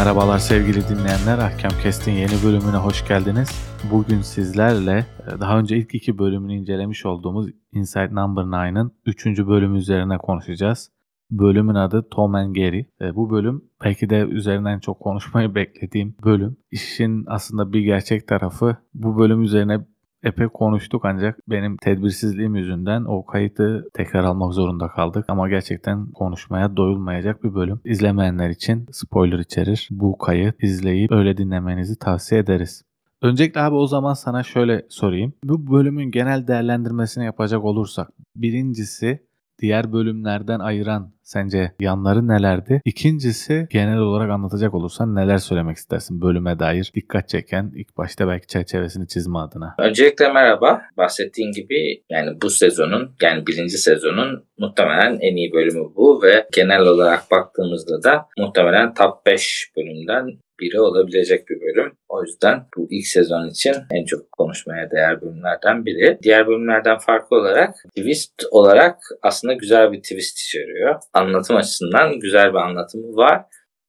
Merhabalar sevgili dinleyenler. Ahkam Kest'in yeni bölümüne hoş geldiniz. Bugün sizlerle e, daha önce ilk iki bölümünü incelemiş olduğumuz Inside Number 9'ın 3. bölümü üzerine konuşacağız. Bölümün adı Tom and Gary. E, bu bölüm belki de üzerinden çok konuşmayı beklediğim bölüm. İşin aslında bir gerçek tarafı bu bölüm üzerine epey konuştuk ancak benim tedbirsizliğim yüzünden o kayıtı tekrar almak zorunda kaldık. Ama gerçekten konuşmaya doyulmayacak bir bölüm. İzlemeyenler için spoiler içerir. Bu kayıt izleyip öyle dinlemenizi tavsiye ederiz. Öncelikle abi o zaman sana şöyle sorayım. Bu bölümün genel değerlendirmesini yapacak olursak. Birincisi diğer bölümlerden ayıran sence yanları nelerdi? İkincisi genel olarak anlatacak olursan neler söylemek istersin bölüme dair dikkat çeken ilk başta belki çerçevesini çizme adına. Öncelikle merhaba. Bahsettiğin gibi yani bu sezonun yani birinci sezonun muhtemelen en iyi bölümü bu ve genel olarak baktığımızda da muhtemelen top 5 bölümden biri olabilecek bir bölüm. O yüzden bu ilk sezon için en çok konuşmaya değer bölümlerden biri. Diğer bölümlerden farklı olarak twist olarak aslında güzel bir twist içeriyor. Anlatım açısından güzel bir anlatımı var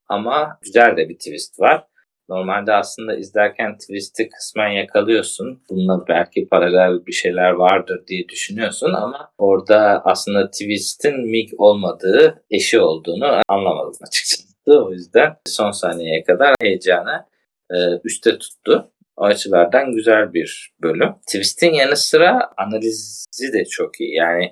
ama güzel de bir twist var. Normalde aslında izlerken twist'i kısmen yakalıyorsun. Bununla belki paralel bir şeyler vardır diye düşünüyorsun ama orada aslında twist'in Mig olmadığı eşi olduğunu anlamadım açıkçası. O yüzden son saniyeye kadar heyecanı e, üste tuttu. O açılardan güzel bir bölüm. Twist'in yanı sıra analizi de çok iyi. Yani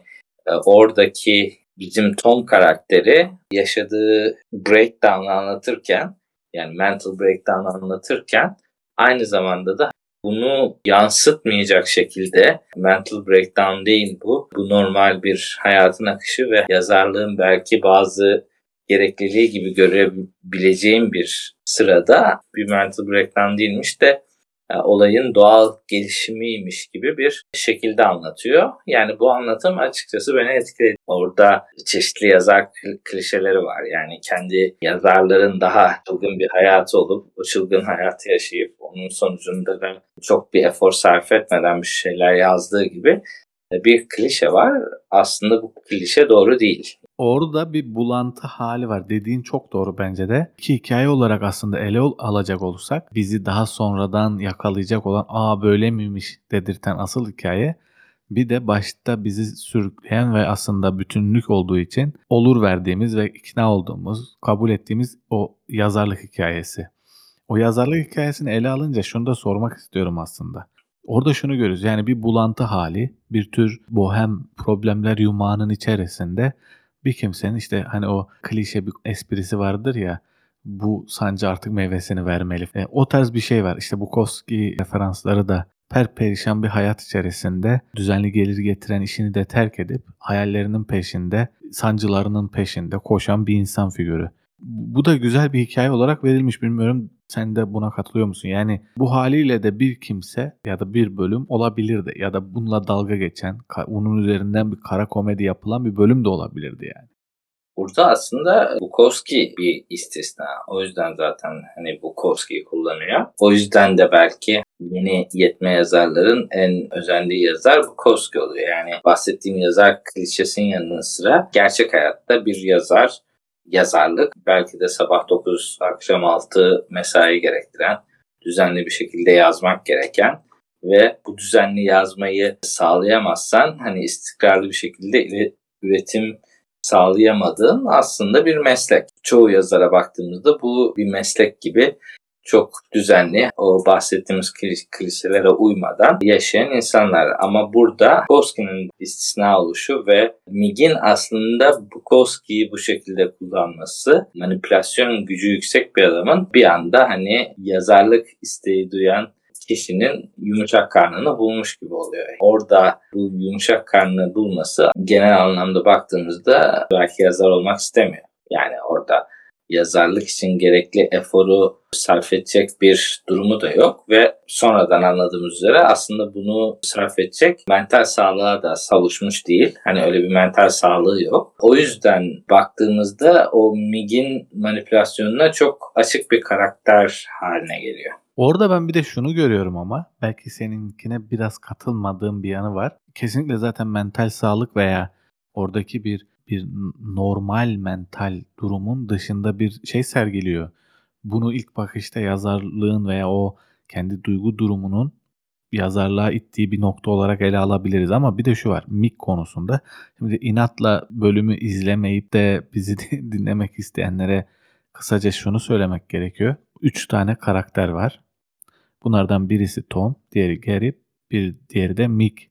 e, oradaki bizim Tom karakteri yaşadığı breakdown'ı anlatırken yani mental breakdown'ı anlatırken aynı zamanda da bunu yansıtmayacak şekilde mental breakdown değil bu. Bu normal bir hayatın akışı ve yazarlığın belki bazı gerekliliği gibi görebileceğim bir sırada bir mental breakdown değilmiş de e, olayın doğal gelişimiymiş gibi bir şekilde anlatıyor. Yani bu anlatım açıkçası beni etkiledi. Orada çeşitli yazar klişeleri var. Yani kendi yazarların daha çılgın bir hayatı olup o çılgın hayatı yaşayıp onun sonucunda da çok bir efor sarf etmeden bir şeyler yazdığı gibi bir klişe var. Aslında bu klişe doğru değil. Orada bir bulantı hali var. Dediğin çok doğru bence de. Ki hikaye olarak aslında ele alacak olursak bizi daha sonradan yakalayacak olan aa böyle miymiş dedirten asıl hikaye bir de başta bizi sürükleyen ve aslında bütünlük olduğu için olur verdiğimiz ve ikna olduğumuz, kabul ettiğimiz o yazarlık hikayesi. O yazarlık hikayesini ele alınca şunu da sormak istiyorum aslında. Orada şunu görüyoruz yani bir bulantı hali, bir tür bohem problemler yumağının içerisinde bir kimsenin işte hani o klişe bir esprisi vardır ya bu sancı artık meyvesini vermeli. E, o tarz bir şey var. İşte Bukowski referansları da perperişan bir hayat içerisinde düzenli gelir getiren işini de terk edip hayallerinin peşinde, sancılarının peşinde koşan bir insan figürü. Bu da güzel bir hikaye olarak verilmiş. Bilmiyorum sen de buna katılıyor musun? Yani bu haliyle de bir kimse ya da bir bölüm olabilirdi. Ya da bununla dalga geçen, onun üzerinden bir kara komedi yapılan bir bölüm de olabilirdi yani. Burada aslında Bukowski bir istisna. O yüzden zaten hani Bukowski'yi kullanıyor. O yüzden de belki yeni yetme yazarların en özendiği yazar Bukowski oluyor. Yani bahsettiğim yazar klişesinin yanı sıra gerçek hayatta bir yazar yazarlık belki de sabah 9 akşam 6 mesai gerektiren düzenli bir şekilde yazmak gereken ve bu düzenli yazmayı sağlayamazsan hani istikrarlı bir şekilde üretim sağlayamadığın aslında bir meslek. Çoğu yazara baktığımızda bu bir meslek gibi çok düzenli o bahsettiğimiz klişelere uymadan yaşayan insanlar. Ama burada Bukowski'nin istisna oluşu ve Mig'in aslında Bukowski'yi bu şekilde kullanması manipülasyon gücü yüksek bir adamın bir anda hani yazarlık isteği duyan kişinin yumuşak karnını bulmuş gibi oluyor. Orada bu yumuşak karnını bulması genel anlamda baktığımızda belki yazar olmak istemiyor. Yani orada yazarlık için gerekli eforu sarf edecek bir durumu da yok ve sonradan anladığımız üzere aslında bunu sarf edecek mental sağlığa da savuşmuş değil. Hani öyle bir mental sağlığı yok. O yüzden baktığımızda o Mig'in manipülasyonuna çok açık bir karakter haline geliyor. Orada ben bir de şunu görüyorum ama belki seninkine biraz katılmadığım bir yanı var. Kesinlikle zaten mental sağlık veya oradaki bir bir normal mental durumun dışında bir şey sergiliyor. bunu ilk bakışta yazarlığın veya o kendi duygu durumunun yazarlığa ittiği bir nokta olarak ele alabiliriz ama bir de şu var Mick konusunda. Şimdi inatla bölümü izlemeyip de bizi dinlemek isteyenlere kısaca şunu söylemek gerekiyor. 3 tane karakter var. Bunlardan birisi Tom, diğeri Gary, bir diğeri de Mick.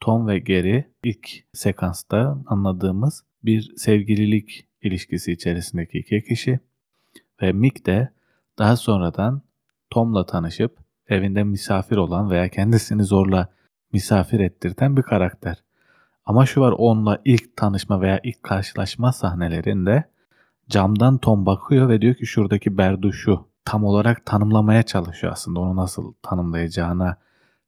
Tom ve Gary ilk sekansta anladığımız bir sevgililik ilişkisi içerisindeki iki kişi ve Mick de daha sonradan Tom'la tanışıp evinde misafir olan veya kendisini zorla misafir ettirten bir karakter. Ama şu var onunla ilk tanışma veya ilk karşılaşma sahnelerinde camdan Tom bakıyor ve diyor ki şuradaki Berdu şu. Tam olarak tanımlamaya çalışıyor aslında onu nasıl tanımlayacağına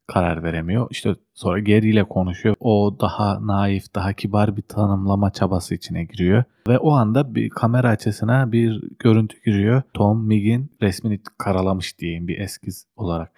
karar veremiyor. İşte sonra Gary ile konuşuyor. O daha naif, daha kibar bir tanımlama çabası içine giriyor. Ve o anda bir kamera açısına bir görüntü giriyor. Tom Migg'in resmini karalamış diyeyim bir eskiz olarak.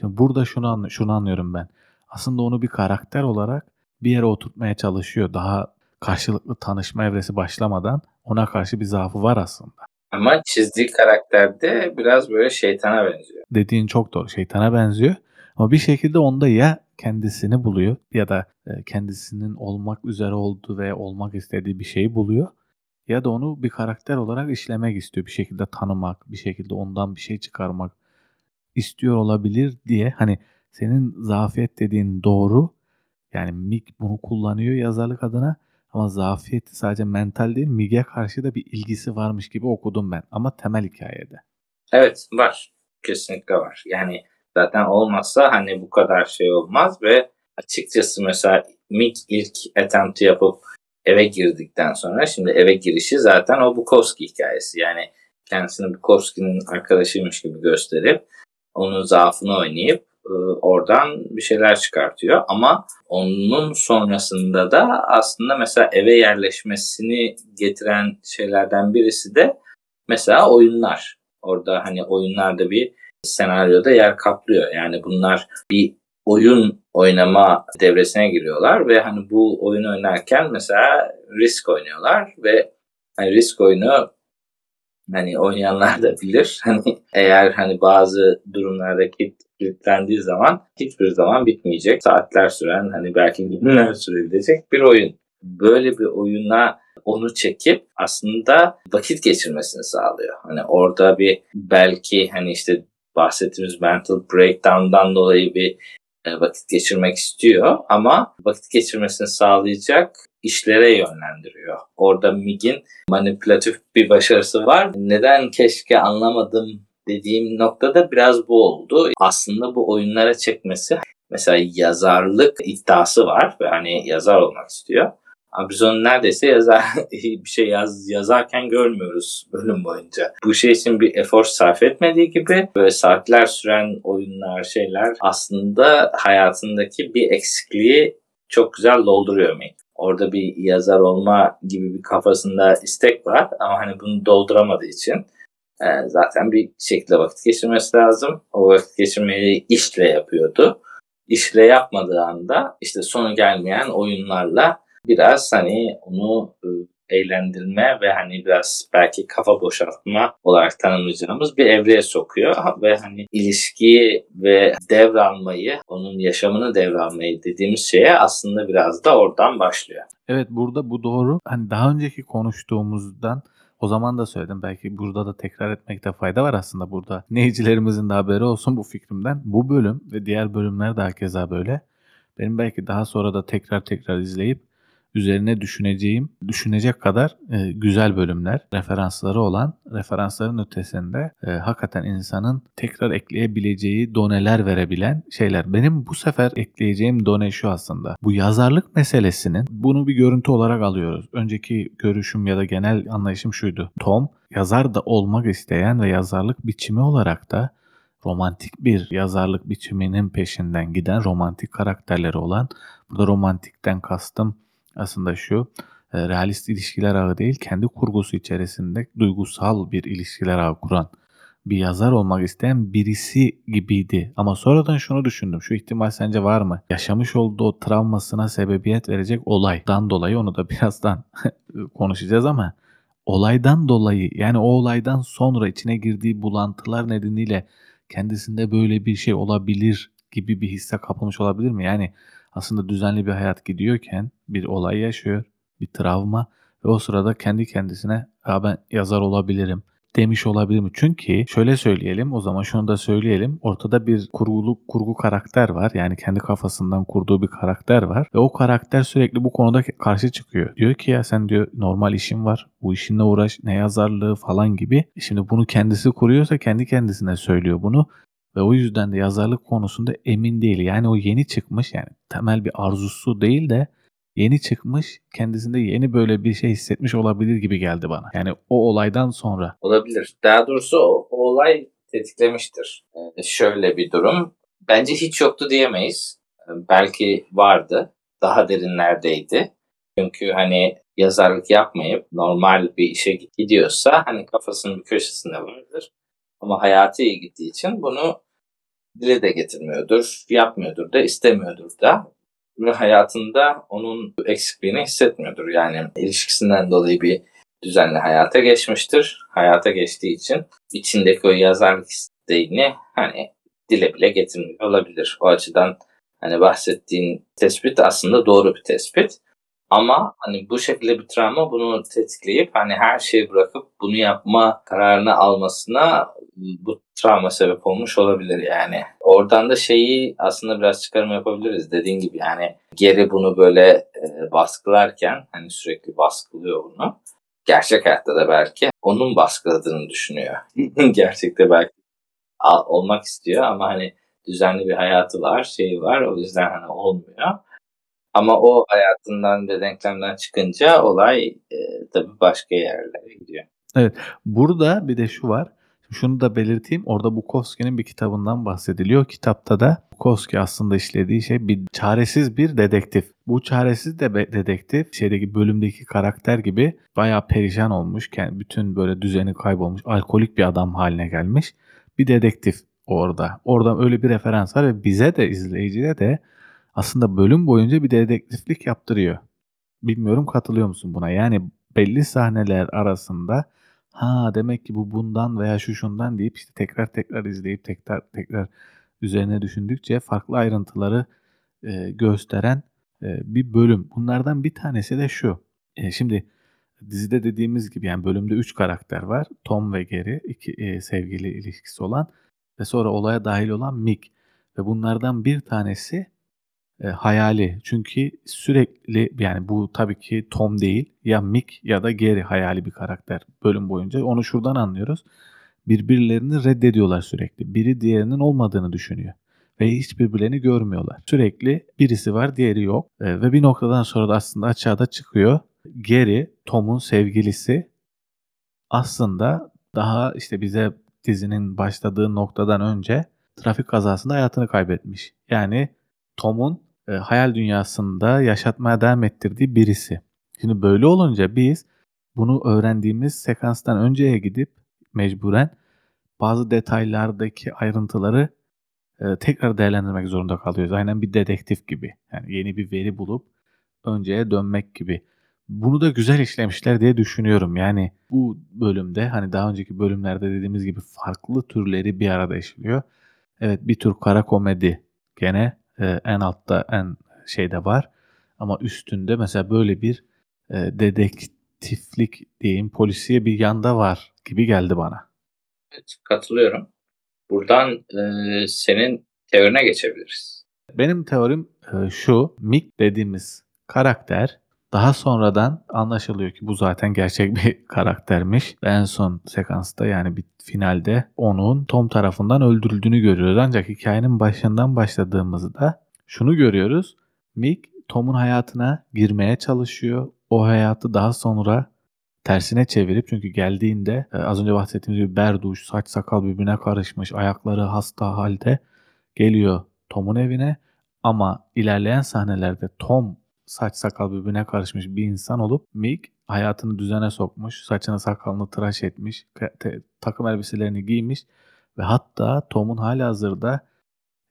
Şimdi burada şunu, anlı şunu anlıyorum ben. Aslında onu bir karakter olarak bir yere oturtmaya çalışıyor. Daha karşılıklı tanışma evresi başlamadan ona karşı bir zaafı var aslında. Ama çizdiği karakterde biraz böyle şeytana benziyor. Dediğin çok doğru. Şeytana benziyor. Ama bir şekilde onda ya kendisini buluyor ya da e, kendisinin olmak üzere olduğu ve olmak istediği bir şeyi buluyor. Ya da onu bir karakter olarak işlemek istiyor. Bir şekilde tanımak, bir şekilde ondan bir şey çıkarmak istiyor olabilir diye. Hani senin zafiyet dediğin doğru. Yani Mick bunu kullanıyor yazarlık adına. Ama zafiyeti sadece mental değil, Mick'e karşı da bir ilgisi varmış gibi okudum ben. Ama temel hikayede. Evet var. Kesinlikle var. Yani zaten olmazsa hani bu kadar şey olmaz ve açıkçası mesela Mick ilk attempt'i yapıp eve girdikten sonra şimdi eve girişi zaten o Bukowski hikayesi. Yani kendisini Bukowski'nin arkadaşıymış gibi gösterip onun zaafını oynayıp e, oradan bir şeyler çıkartıyor. Ama onun sonrasında da aslında mesela eve yerleşmesini getiren şeylerden birisi de mesela oyunlar. Orada hani oyunlarda bir senaryoda yer kaplıyor. Yani bunlar bir oyun oynama devresine giriyorlar ve hani bu oyunu oynarken mesela risk oynuyorlar ve hani risk oyunu hani oynayanlar da bilir. Hani eğer hani bazı durumlarda kilitlendiği zaman hiçbir zaman bitmeyecek. Saatler süren hani belki günler sürebilecek bir oyun. Böyle bir oyuna onu çekip aslında vakit geçirmesini sağlıyor. Hani orada bir belki hani işte bahsettiğimiz mental breakdown'dan dolayı bir e, vakit geçirmek istiyor ama vakit geçirmesini sağlayacak işlere yönlendiriyor. Orada MIG'in manipülatif bir başarısı var. Neden keşke anlamadım dediğim noktada biraz bu oldu. Aslında bu oyunlara çekmesi mesela yazarlık iddiası var ve hani yazar olmak istiyor. Ama biz onu neredeyse yazar, bir şey yaz, yazarken görmüyoruz bölüm boyunca. Bu şey için bir efor sarf etmediği gibi böyle saatler süren oyunlar, şeyler aslında hayatındaki bir eksikliği çok güzel dolduruyor Mick. Orada bir yazar olma gibi bir kafasında istek var ama hani bunu dolduramadığı için e, zaten bir şekilde vakit geçirmesi lazım. O vakit geçirmeyi işle yapıyordu. İşle yapmadığı anda işte sonu gelmeyen oyunlarla biraz hani onu e, eğlendirme ve hani biraz belki kafa boşaltma olarak tanımlayacağımız bir evreye sokuyor ve hani ilişkiyi ve devralmayı, onun yaşamını devralmayı dediğimiz şeye aslında biraz da oradan başlıyor. Evet burada bu doğru. Hani daha önceki konuştuğumuzdan o zaman da söyledim. Belki burada da tekrar etmekte fayda var aslında burada. Neyicilerimizin de haberi olsun bu fikrimden. Bu bölüm ve diğer bölümler de herkese böyle. Benim belki daha sonra da tekrar tekrar izleyip üzerine düşüneceğim, düşünecek kadar e, güzel bölümler, referansları olan, referansların ötesinde e, hakikaten insanın tekrar ekleyebileceği doneler verebilen şeyler. Benim bu sefer ekleyeceğim done şu aslında. Bu yazarlık meselesinin bunu bir görüntü olarak alıyoruz. Önceki görüşüm ya da genel anlayışım şuydu. Tom yazar da olmak isteyen ve yazarlık biçimi olarak da romantik bir yazarlık biçiminin peşinden giden romantik karakterleri olan burada romantikten kastım aslında şu e, realist ilişkiler ağı değil kendi kurgusu içerisinde duygusal bir ilişkiler ağı kuran bir yazar olmak isteyen birisi gibiydi. Ama sonradan şunu düşündüm. Şu ihtimal sence var mı? Yaşamış olduğu o travmasına sebebiyet verecek olaydan dolayı onu da birazdan konuşacağız ama olaydan dolayı yani o olaydan sonra içine girdiği bulantılar nedeniyle kendisinde böyle bir şey olabilir gibi bir hisse kapılmış olabilir mi? Yani aslında düzenli bir hayat gidiyorken bir olay yaşıyor, bir travma ve o sırada kendi kendisine ya ben yazar olabilirim demiş olabilir mi? Çünkü şöyle söyleyelim o zaman şunu da söyleyelim. Ortada bir kurguluk kurgu karakter var. Yani kendi kafasından kurduğu bir karakter var. Ve o karakter sürekli bu konuda karşı çıkıyor. Diyor ki ya sen diyor normal işin var. Bu işinle uğraş ne yazarlığı falan gibi. Şimdi bunu kendisi kuruyorsa kendi kendisine söylüyor bunu. Ve o yüzden de yazarlık konusunda emin değil. Yani o yeni çıkmış yani temel bir arzusu değil de yeni çıkmış, kendisinde yeni böyle bir şey hissetmiş olabilir gibi geldi bana. Yani o olaydan sonra. Olabilir. Daha doğrusu o, o olay tetiklemiştir. Ee, şöyle bir durum. Bence hiç yoktu diyemeyiz. Ee, belki vardı. Daha derinlerdeydi. Çünkü hani yazarlık yapmayıp normal bir işe gidiyorsa hani kafasının bir köşesinde vardır. Ama hayatı iyi gittiği için bunu dile de getirmiyordur, yapmıyordur da, istemiyordur da ve hayatında onun eksikliğini hissetmiyordur. Yani ilişkisinden dolayı bir düzenli hayata geçmiştir. Hayata geçtiği için içindeki o yazarlık isteğini hani dile bile getirmiyor olabilir. O açıdan hani bahsettiğin tespit aslında doğru bir tespit. Ama hani bu şekilde bir travma bunu tetikleyip hani her şeyi bırakıp bunu yapma kararını almasına bu travma sebep olmuş olabilir yani. Oradan da şeyi aslında biraz çıkarım yapabiliriz. Dediğin gibi yani geri bunu böyle e, baskılarken hani sürekli baskılıyor bunu. Gerçek hayatta da belki onun baskıladığını düşünüyor. Gerçekte belki olmak istiyor ama hani düzenli bir hayatı var, şeyi var. O yüzden hani olmuyor. Ama o hayatından ve denklemden çıkınca olay e, tabii başka yerlere gidiyor. Evet. Burada bir de şu var. Şunu da belirteyim. Orada Bukowski'nin bir kitabından bahsediliyor. Kitapta da Bukowski aslında işlediği şey bir çaresiz bir dedektif. Bu çaresiz de dedektif şeydeki bölümdeki karakter gibi bayağı perişan olmuş. Yani bütün böyle düzeni kaybolmuş. Alkolik bir adam haline gelmiş. Bir dedektif orada. Oradan öyle bir referans var ve bize de izleyicide de aslında bölüm boyunca bir dedektiflik yaptırıyor. Bilmiyorum katılıyor musun buna? Yani belli sahneler arasında ha demek ki bu bundan veya şu şundan deyip işte tekrar tekrar izleyip tekrar tekrar üzerine düşündükçe farklı ayrıntıları e, gösteren e, bir bölüm. Bunlardan bir tanesi de şu. E, şimdi dizide dediğimiz gibi yani bölümde 3 karakter var. Tom ve Gary iki e, sevgili ilişkisi olan ve sonra olaya dahil olan Mick ve bunlardan bir tanesi e, hayali. Çünkü sürekli yani bu tabii ki Tom değil ya Mick ya da Gary hayali bir karakter bölüm boyunca. Onu şuradan anlıyoruz. Birbirlerini reddediyorlar sürekli. Biri diğerinin olmadığını düşünüyor. Ve hiç birbirlerini görmüyorlar. Sürekli birisi var diğeri yok. E, ve bir noktadan sonra da aslında açığa çıkıyor. Gary, Tom'un sevgilisi aslında daha işte bize dizinin başladığı noktadan önce trafik kazasında hayatını kaybetmiş. Yani Tom'un e, hayal dünyasında yaşatmaya devam ettirdiği birisi. Şimdi böyle olunca biz bunu öğrendiğimiz sekanstan önceye gidip mecburen bazı detaylardaki ayrıntıları e, tekrar değerlendirmek zorunda kalıyoruz. Aynen bir dedektif gibi. Yani yeni bir veri bulup önceye dönmek gibi. Bunu da güzel işlemişler diye düşünüyorum. Yani bu bölümde hani daha önceki bölümlerde dediğimiz gibi farklı türleri bir arada işliyor. Evet bir tür kara komedi gene e, en altta en şeyde var. Ama üstünde mesela böyle bir e, dedektiflik diyeyim polisiye bir yanda var gibi geldi bana. Evet katılıyorum. Buradan e, senin teorine geçebiliriz. Benim teorim e, şu. Mick dediğimiz karakter daha sonradan anlaşılıyor ki bu zaten gerçek bir karaktermiş. En son sekansta yani bir finalde onun Tom tarafından öldürüldüğünü görüyoruz. Ancak hikayenin başından başladığımızda şunu görüyoruz. Mick Tom'un hayatına girmeye çalışıyor. O hayatı daha sonra tersine çevirip çünkü geldiğinde e, az önce bahsettiğimiz gibi berduş, saç sakal birbirine karışmış, ayakları hasta halde geliyor Tom'un evine. Ama ilerleyen sahnelerde Tom saç sakal birbirine karışmış bir insan olup Mick hayatını düzene sokmuş, saçını sakalını tıraş etmiş, takım elbiselerini giymiş ve hatta Tom'un hali hazırda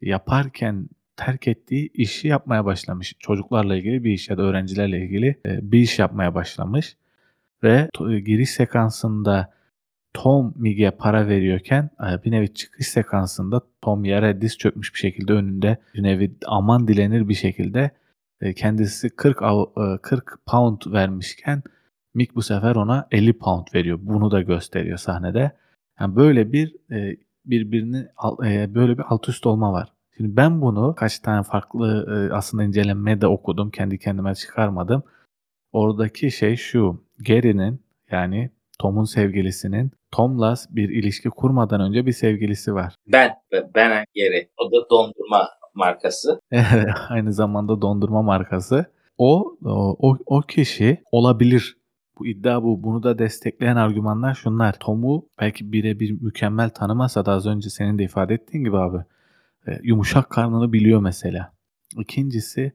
yaparken terk ettiği işi yapmaya başlamış. Çocuklarla ilgili bir iş ya da öğrencilerle ilgili bir iş yapmaya başlamış. ve to- giriş sekansında Tom Mig'e para veriyorken e, bir nevi çıkış sekansında Tom yere diz çökmüş bir şekilde önünde bir nevi aman dilenir bir şekilde e, kendisi 40 av- e, 40 pound vermişken Mick bu sefer ona 50 pound veriyor. Bunu da gösteriyor sahnede. Yani böyle bir e, birbirini e, böyle bir alt üst olma var. Şimdi ben bunu kaç tane farklı e, aslında incelenme de okudum. Kendi kendime çıkarmadım. Oradaki şey şu. Gary'nin yani Tom'un sevgilisinin Tom'la bir ilişki kurmadan önce bir sevgilisi var. Ben Ben Geri. O da dondurma markası. Aynı zamanda dondurma markası. O, o, o kişi olabilir. Bu iddia bu. Bunu da destekleyen argümanlar şunlar. Tom'u belki birebir mükemmel tanımasa da az önce senin de ifade ettiğin gibi abi. e, Yumuşak karnını biliyor mesela. İkincisi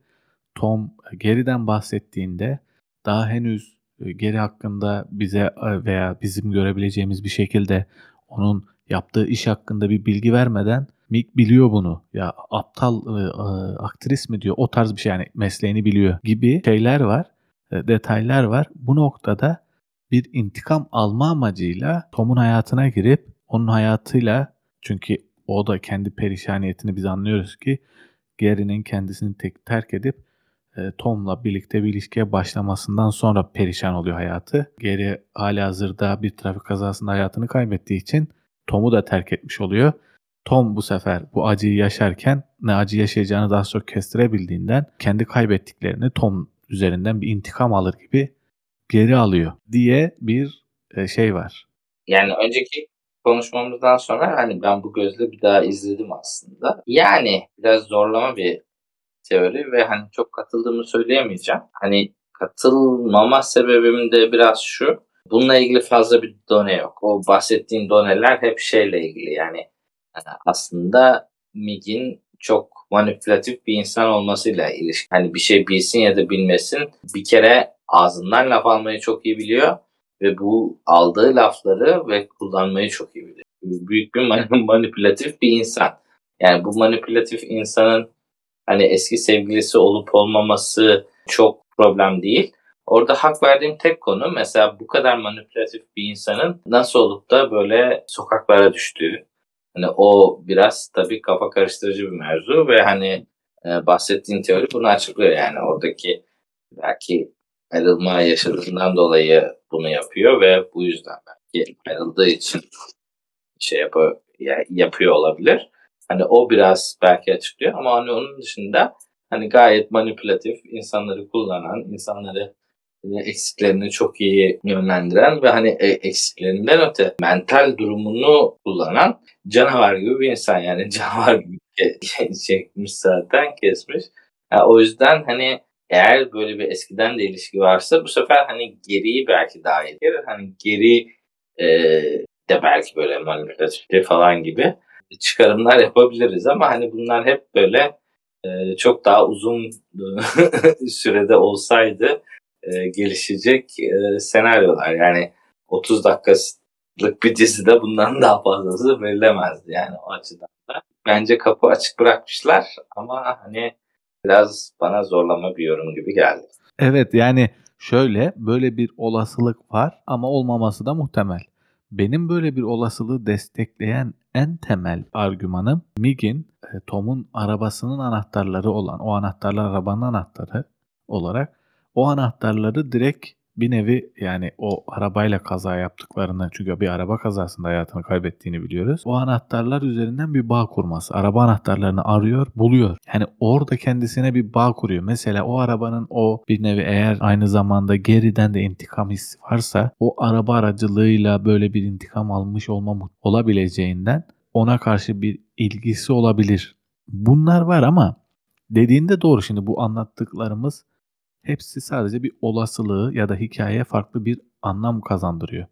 Tom geriden bahsettiğinde daha henüz e, geri hakkında bize e, veya bizim görebileceğimiz bir şekilde onun yaptığı iş hakkında bir bilgi vermeden Mick biliyor bunu. Ya aptal e, e, aktris mi diyor o tarz bir şey yani mesleğini biliyor gibi şeyler var. E, detaylar var. Bu noktada bir intikam alma amacıyla Tom'un hayatına girip onun hayatıyla çünkü o da kendi perişaniyetini biz anlıyoruz ki Gary'nin kendisini tek terk edip e, Tom'la birlikte bir ilişkiye başlamasından sonra perişan oluyor hayatı. Gary hali hazırda bir trafik kazasında hayatını kaybettiği için Tom'u da terk etmiş oluyor. Tom bu sefer bu acıyı yaşarken ne acı yaşayacağını daha çok kestirebildiğinden kendi kaybettiklerini Tom üzerinden bir intikam alır gibi geri alıyor diye bir e, şey var. Yani önceki konuşmamızdan sonra hani ben bu gözle bir daha izledim aslında. Yani biraz zorlama bir teori ve hani çok katıldığımı söyleyemeyeceğim. Hani katılmama sebebim de biraz şu. Bununla ilgili fazla bir done yok. O bahsettiğim doneler hep şeyle ilgili yani yani aslında Mig'in çok manipülatif bir insan olmasıyla ilişki. Hani bir şey bilsin ya da bilmesin bir kere ağzından laf almayı çok iyi biliyor ve bu aldığı lafları ve kullanmayı çok iyi biliyor. Büyük bir mani- manipülatif bir insan. Yani bu manipülatif insanın hani eski sevgilisi olup olmaması çok problem değil. Orada hak verdiğim tek konu mesela bu kadar manipülatif bir insanın nasıl olup da böyle sokaklara düştüğü. Hani o biraz tabii kafa karıştırıcı bir mevzu ve hani e, bahsettiğin teori bunu açıklıyor yani oradaki belki ayrılma yaşadığından dolayı bunu yapıyor ve bu yüzden belki ayrıldığı için şey yapıyor, ya- yapıyor olabilir. Hani o biraz belki açıklıyor ama hani onun dışında hani gayet manipülatif, insanları kullanan, insanları eksiklerini çok iyi yönlendiren ve hani e, eksiklerinden öte mental durumunu kullanan canavar gibi bir insan yani canavar gibi çekmiş zaten kesmiş. Yani o yüzden hani eğer böyle bir eskiden de ilişki varsa bu sefer hani geriyi belki dahil gelir. Hani geri e, de belki böyle manipülatif falan gibi çıkarımlar yapabiliriz ama hani bunlar hep böyle e, çok daha uzun sürede olsaydı e, gelişecek e, senaryolar. Yani 30 dakikalık bir dizide bundan daha fazlası verilemezdi yani o açıdan da. Bence kapı açık bırakmışlar ama hani biraz bana zorlama bir yorum gibi geldi. Evet yani şöyle böyle bir olasılık var ama olmaması da muhtemel. Benim böyle bir olasılığı destekleyen en temel argümanım Mig'in e, Tom'un arabasının anahtarları olan o anahtarlar arabanın anahtarı olarak o anahtarları direkt bir nevi yani o arabayla kaza yaptıklarını çünkü bir araba kazasında hayatını kaybettiğini biliyoruz. O anahtarlar üzerinden bir bağ kurması. Araba anahtarlarını arıyor, buluyor. Yani orada kendisine bir bağ kuruyor. Mesela o arabanın o bir nevi eğer aynı zamanda geriden de intikam hissi varsa o araba aracılığıyla böyle bir intikam almış olma olabileceğinden ona karşı bir ilgisi olabilir. Bunlar var ama dediğinde doğru şimdi bu anlattıklarımız hepsi sadece bir olasılığı ya da hikayeye farklı bir anlam kazandırıyor.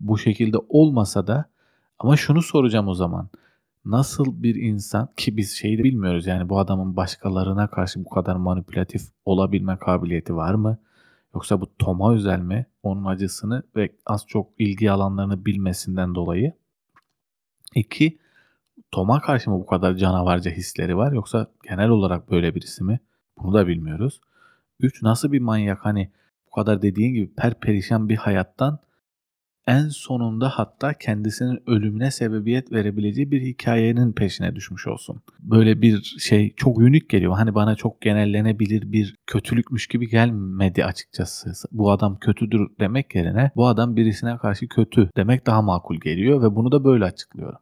Bu şekilde olmasa da ama şunu soracağım o zaman. Nasıl bir insan ki biz şeyi de bilmiyoruz yani bu adamın başkalarına karşı bu kadar manipülatif olabilme kabiliyeti var mı? Yoksa bu Tom'a özel mi? Onun acısını ve az çok ilgi alanlarını bilmesinden dolayı. İki, Tom'a karşı mı bu kadar canavarca hisleri var yoksa genel olarak böyle birisi mi? Bunu da bilmiyoruz. 3 nasıl bir manyak hani bu kadar dediğin gibi perperişan bir hayattan en sonunda hatta kendisinin ölümüne sebebiyet verebileceği bir hikayenin peşine düşmüş olsun. Böyle bir şey çok unik geliyor. Hani bana çok genellenebilir bir kötülükmüş gibi gelmedi açıkçası. Bu adam kötüdür demek yerine bu adam birisine karşı kötü demek daha makul geliyor ve bunu da böyle açıklıyor.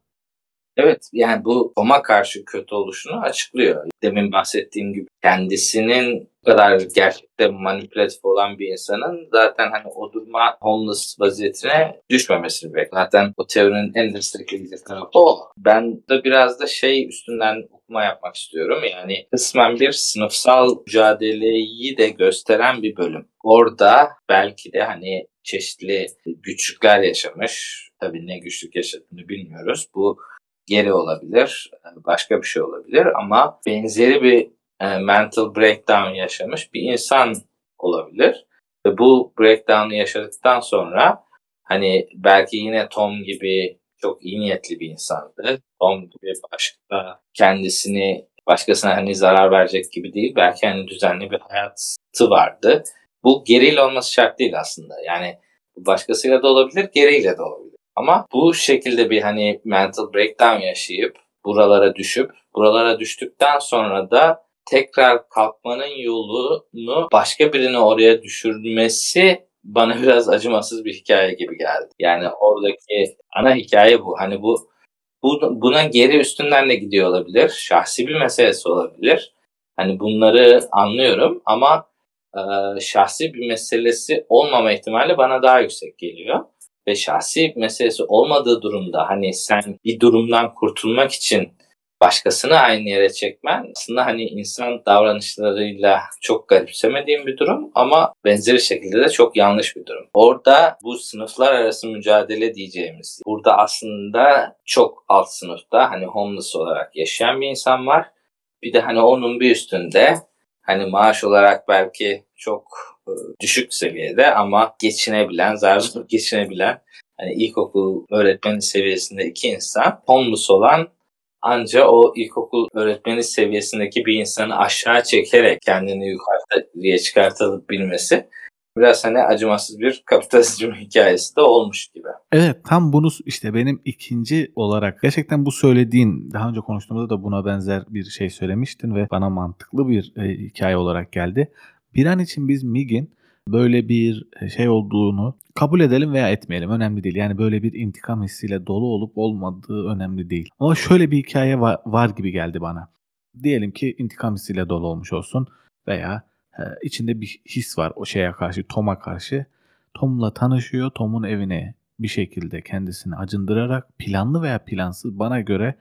Evet yani bu Tom'a karşı kötü oluşunu açıklıyor. Demin bahsettiğim gibi kendisinin bu kadar gerçekte manipülatif olan bir insanın zaten hani o duruma homeless vaziyetine düşmemesini bekliyor. Zaten o teorinin en destekleyici tarafı o. Ben de biraz da şey üstünden okuma yapmak istiyorum. Yani kısmen bir sınıfsal mücadeleyi de gösteren bir bölüm. Orada belki de hani çeşitli güçlükler yaşamış. Tabii ne güçlük yaşadığını bilmiyoruz. Bu geri olabilir, başka bir şey olabilir ama benzeri bir e, mental breakdown yaşamış bir insan olabilir. Ve bu breakdown'u yaşadıktan sonra hani belki yine Tom gibi çok iyi niyetli bir insandı. Tom gibi başka kendisini başkasına hani zarar verecek gibi değil. Belki hani düzenli bir hayatı vardı. Bu geriyle olması şart değil aslında. Yani başkasıyla da olabilir, geriyle de olabilir. Ama bu şekilde bir hani mental breakdown yaşayıp buralara düşüp buralara düştükten sonra da tekrar kalkmanın yolunu başka birini oraya düşürmesi bana biraz acımasız bir hikaye gibi geldi. Yani oradaki ana hikaye bu. Hani bu, bu buna geri üstünden de gidiyor olabilir. Şahsi bir meselesi olabilir. Hani bunları anlıyorum ama e, şahsi bir meselesi olmama ihtimali bana daha yüksek geliyor ve şahsi meselesi olmadığı durumda hani sen bir durumdan kurtulmak için başkasını aynı yere çekmen aslında hani insan davranışlarıyla çok garipsemediğim bir durum ama benzeri şekilde de çok yanlış bir durum. Orada bu sınıflar arası mücadele diyeceğimiz burada aslında çok alt sınıfta hani homeless olarak yaşayan bir insan var. Bir de hani onun bir üstünde hani maaş olarak belki çok e, düşük seviyede ama geçinebilen, zar zor geçinebilen hani ilkokul öğretmeni seviyesinde iki insan homeless olan anca o ilkokul öğretmeni seviyesindeki bir insanı aşağı çekerek kendini yukarıya çıkartabilmesi biraz hani acımasız bir kapitalizm hikayesi de olmuş gibi. Evet tam bunu işte benim ikinci olarak gerçekten bu söylediğin daha önce konuştuğumuzda da buna benzer bir şey söylemiştin ve bana mantıklı bir e, hikaye olarak geldi. Bir an için biz MIG'in böyle bir e, şey olduğunu kabul edelim veya etmeyelim önemli değil. Yani böyle bir intikam hissiyle dolu olup olmadığı önemli değil. Ama şöyle bir hikaye var, var gibi geldi bana. Diyelim ki intikam hissiyle dolu olmuş olsun veya e, içinde bir his var o şeye karşı, Tom'a karşı. Tom'la tanışıyor, Tom'un evine bir şekilde kendisini acındırarak planlı veya plansız bana göre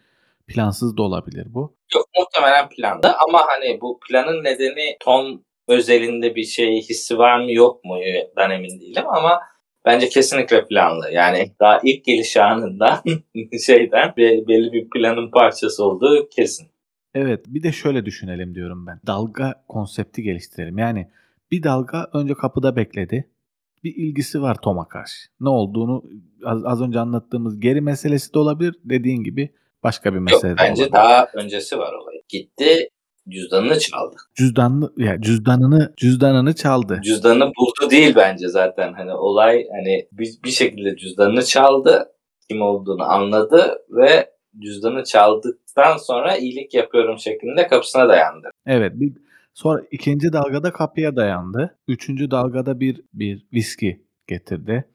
plansız da olabilir bu. Yok muhtemelen planlı ama hani bu planın nedeni Tom özelinde bir şey hissi var mı yok mu ben emin değilim ama bence kesinlikle planlı. Yani daha ilk geliş anından şeyden belli bir planın parçası olduğu kesin. Evet bir de şöyle düşünelim diyorum ben. Dalga konsepti geliştirelim. Yani bir dalga önce kapıda bekledi. Bir ilgisi var Tom'a karşı. Ne olduğunu az, az önce anlattığımız geri meselesi de olabilir. Dediğin gibi başka bir mesele Yok, bence olabilir. daha öncesi var olay. Gitti cüzdanını çaldı. Cüzdanını ya cüzdanını cüzdanını çaldı. Cüzdanını buldu değil bence zaten. Hani olay hani bir, bir şekilde cüzdanını çaldı. Kim olduğunu anladı ve cüzdanı çaldıktan sonra iyilik yapıyorum şeklinde kapısına dayandı. Evet. Bir, sonra ikinci dalgada kapıya dayandı. Üçüncü dalgada bir bir viski getirdi.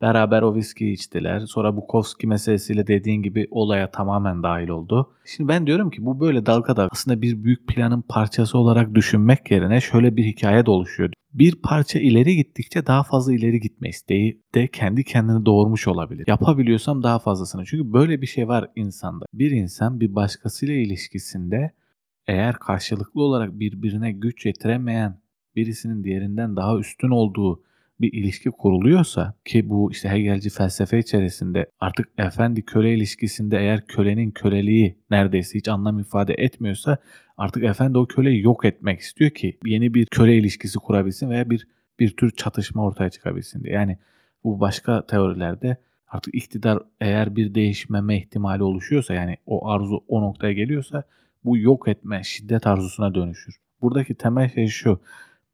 Beraber o viskiyi içtiler. Sonra Bukowski meselesiyle dediğin gibi olaya tamamen dahil oldu. Şimdi ben diyorum ki bu böyle dalga dalga aslında bir büyük planın parçası olarak düşünmek yerine şöyle bir hikaye de oluşuyor. Bir parça ileri gittikçe daha fazla ileri gitme isteği de kendi kendini doğurmuş olabilir. Yapabiliyorsam daha fazlasını. Çünkü böyle bir şey var insanda. Bir insan bir başkasıyla ilişkisinde eğer karşılıklı olarak birbirine güç yetiremeyen birisinin diğerinden daha üstün olduğu bir ilişki kuruluyorsa ki bu işte Hegelci felsefe içerisinde artık efendi köle ilişkisinde eğer kölenin köleliği neredeyse hiç anlam ifade etmiyorsa artık efendi o köleyi yok etmek istiyor ki yeni bir köle ilişkisi kurabilsin veya bir bir tür çatışma ortaya çıkabilsin diye. Yani bu başka teorilerde artık iktidar eğer bir değişmeme ihtimali oluşuyorsa yani o arzu o noktaya geliyorsa bu yok etme şiddet arzusuna dönüşür. Buradaki temel şey şu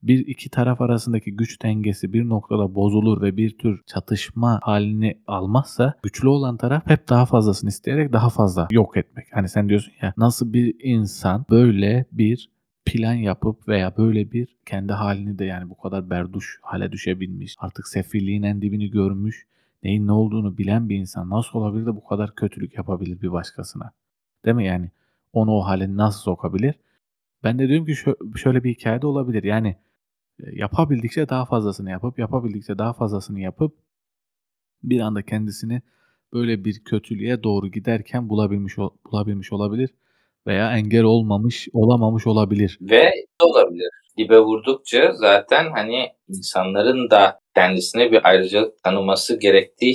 bir iki taraf arasındaki güç dengesi bir noktada bozulur ve bir tür çatışma halini almazsa güçlü olan taraf hep daha fazlasını isteyerek daha fazla yok etmek. Hani sen diyorsun ya nasıl bir insan böyle bir plan yapıp veya böyle bir kendi halini de yani bu kadar berduş hale düşebilmiş. Artık sefilliğin en dibini görmüş. Neyin ne olduğunu bilen bir insan nasıl olabilir de bu kadar kötülük yapabilir bir başkasına? Değil mi yani? Onu o hale nasıl sokabilir? Ben de diyorum ki şö- şöyle bir hikayede olabilir. Yani yapabildikçe daha fazlasını yapıp yapabildikçe daha fazlasını yapıp bir anda kendisini böyle bir kötülüğe doğru giderken bulabilmiş bulabilmiş olabilir veya engel olmamış olamamış olabilir. Ve olabilir. Dibe vurdukça zaten hani insanların da kendisine bir ayrıcalık tanıması gerektiği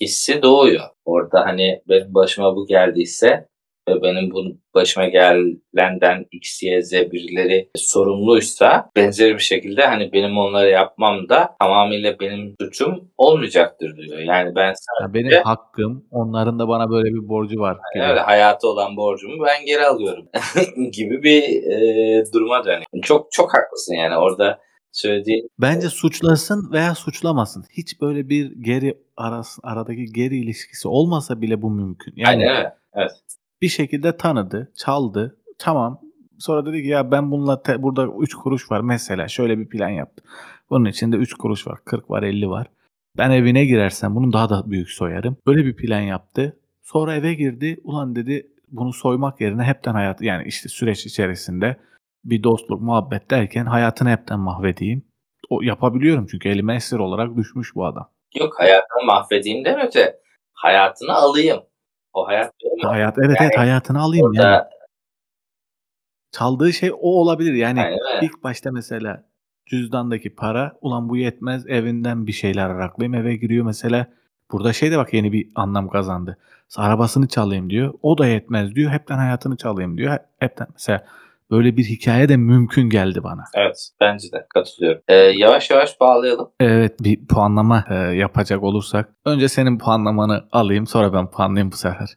hissi doğuyor. Orada hani benim başıma bu geldiyse ve benim bu başıma gelenden X, Y, Z birileri sorumluysa benzer bir şekilde hani benim onları yapmam da tamamıyla benim suçum olmayacaktır diyor. Yani ben Ya sadece benim hakkım, onların da bana böyle bir borcu var gibi. öyle hayatı olan borcumu ben geri alıyorum gibi bir e, duruma dönüyor. Çok çok haklısın yani orada söylediğin Bence suçlasın veya suçlamasın. Hiç böyle bir geri arası, aradaki geri ilişkisi olmasa bile bu mümkün. Yani Aynen öyle. Evet. Bir şekilde tanıdı, çaldı. Tamam. Sonra dedi ki ya ben bununla te- burada 3 kuruş var mesela şöyle bir plan yaptım. Bunun içinde 3 kuruş var, 40 var, 50 var. Ben evine girersem bunun daha da büyük soyarım. Böyle bir plan yaptı. Sonra eve girdi. Ulan dedi bunu soymak yerine hepten hayat yani işte süreç içerisinde bir dostluk, muhabbet derken hayatını hepten mahvedeyim. O yapabiliyorum çünkü elime esir olarak düşmüş bu adam. Yok hayatını mahvedeyim de öte hayatını alayım. O hayat benim. Hayat evet evet Yani hayatını alayım Orada yani. Çaldığı şey o olabilir. Yani aynen ilk başta mesela cüzdandaki para ulan bu yetmez evinden bir şeyler araklayayım eve giriyor mesela. Burada şey de bak yeni bir anlam kazandı. Arabasını çalayım diyor. O da yetmez diyor. Hepten hayatını çalayım diyor. Hepten mesela böyle bir hikaye de mümkün geldi bana. Evet bence de katılıyorum. Ee, yavaş yavaş bağlayalım. Evet bir puanlama e, yapacak olursak. Önce senin puanlamanı alayım sonra ben puanlayayım bu sefer.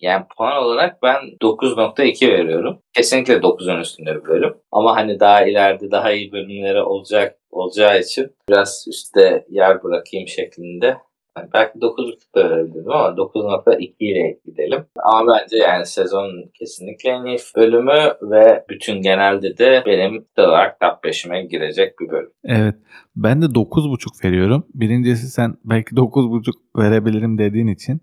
Yani puan olarak ben 9.2 veriyorum. Kesinlikle 9'un üstünde bir bölüm. Ama hani daha ileride daha iyi bölümleri olacak olacağı için biraz üstte yer bırakayım şeklinde. Yani belki 9.5 da verebilirim ama 9.2 ile gidelim. Ama bence yani sezon kesinlikle en iyi bölümü ve bütün genelde de benim olarak top 5'ime girecek bir bölüm. Evet. Ben de 9.5 veriyorum. Birincisi sen belki 9.5 verebilirim dediğin için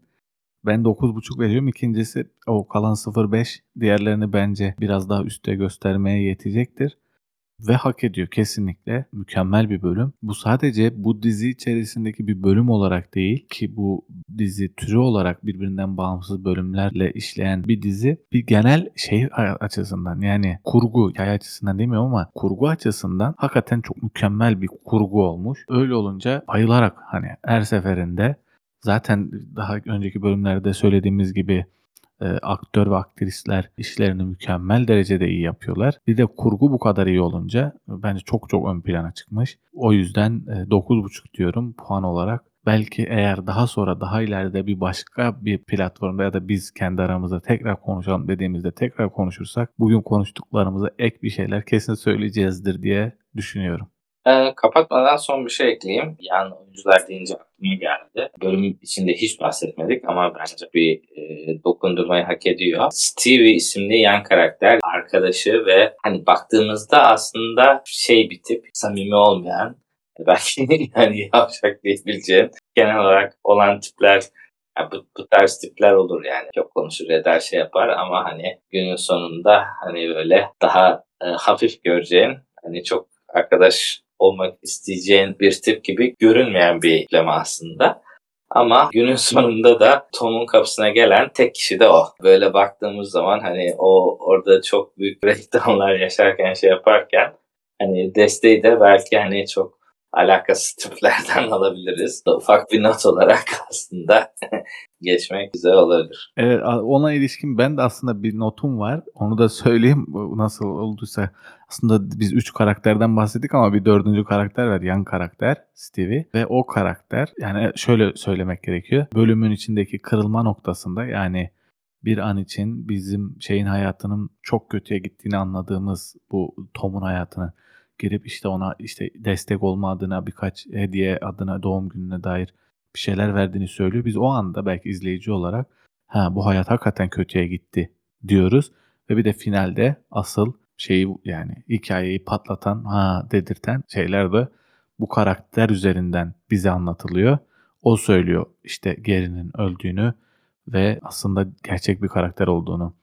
ben 9.5 veriyorum. İkincisi o kalan 0.5 diğerlerini bence biraz daha üste göstermeye yetecektir. Ve hak ediyor kesinlikle. Mükemmel bir bölüm. Bu sadece bu dizi içerisindeki bir bölüm olarak değil ki bu dizi türü olarak birbirinden bağımsız bölümlerle işleyen bir dizi. Bir genel şey açısından yani kurgu hikaye açısından demiyorum ama kurgu açısından hakikaten çok mükemmel bir kurgu olmuş. Öyle olunca bayılarak hani her seferinde zaten daha önceki bölümlerde söylediğimiz gibi e, aktör ve aktrisler işlerini mükemmel derecede iyi yapıyorlar. Bir de kurgu bu kadar iyi olunca bence çok çok ön plana çıkmış. O yüzden e, 9.5 diyorum puan olarak. Belki eğer daha sonra daha ileride bir başka bir platformda ya da biz kendi aramızda tekrar konuşalım dediğimizde tekrar konuşursak bugün konuştuklarımıza ek bir şeyler kesin söyleyeceğizdir diye düşünüyorum. Ee, kapatmadan son bir şey ekleyeyim. Yan oyuncular deyince aklıma geldi. Bölüm içinde hiç bahsetmedik ama bence bir e, dokundurmayı hak ediyor. Stevie isimli yan karakter arkadaşı ve hani baktığımızda aslında şey bir tip samimi olmayan belki hani yavşak diyebileceğin genel olarak olan tipler yani bu, bu tarz tipler olur yani. Çok konuşur eder şey yapar ama hani günün sonunda hani böyle daha e, hafif göreceğin hani çok arkadaş olmak isteyeceğin bir tip gibi görünmeyen bir ikleme aslında. Ama günün sonunda da Tom'un kapısına gelen tek kişi de o. Böyle baktığımız zaman hani o orada çok büyük breakdownlar yaşarken şey yaparken hani desteği de belki hani çok alakasız tiplerden alabiliriz. Ufak bir not olarak aslında geçmek güzel olabilir. Evet ona ilişkin ben de aslında bir notum var. Onu da söyleyeyim nasıl olduysa. Aslında biz üç karakterden bahsettik ama bir dördüncü karakter var. Yan karakter Stevie. Ve o karakter yani şöyle söylemek gerekiyor. Bölümün içindeki kırılma noktasında yani bir an için bizim şeyin hayatının çok kötüye gittiğini anladığımız bu Tom'un hayatını girip işte ona işte destek olma adına birkaç hediye adına doğum gününe dair bir şeyler verdiğini söylüyor. Biz o anda belki izleyici olarak ha bu hayat hakikaten kötüye gitti diyoruz ve bir de finalde asıl şeyi yani hikayeyi patlatan ha dedirten şeyler de bu karakter üzerinden bize anlatılıyor. O söylüyor işte Gary'nin öldüğünü ve aslında gerçek bir karakter olduğunu.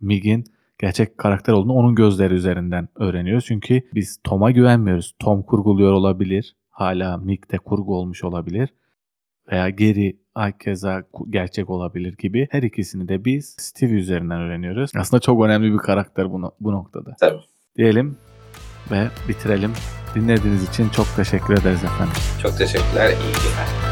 Mig'in gerçek karakter olduğunu onun gözleri üzerinden öğreniyoruz. Çünkü biz Tom'a güvenmiyoruz. Tom kurguluyor olabilir. Hala Mig de kurgu olmuş olabilir. Veya Gary keza ku- gerçek olabilir gibi. Her ikisini de biz Steve üzerinden öğreniyoruz. Aslında çok önemli bir karakter bu, no- bu noktada. Tabii. Diyelim ve bitirelim. Dinlediğiniz için çok teşekkür ederiz efendim. Çok teşekkürler. İyi günler.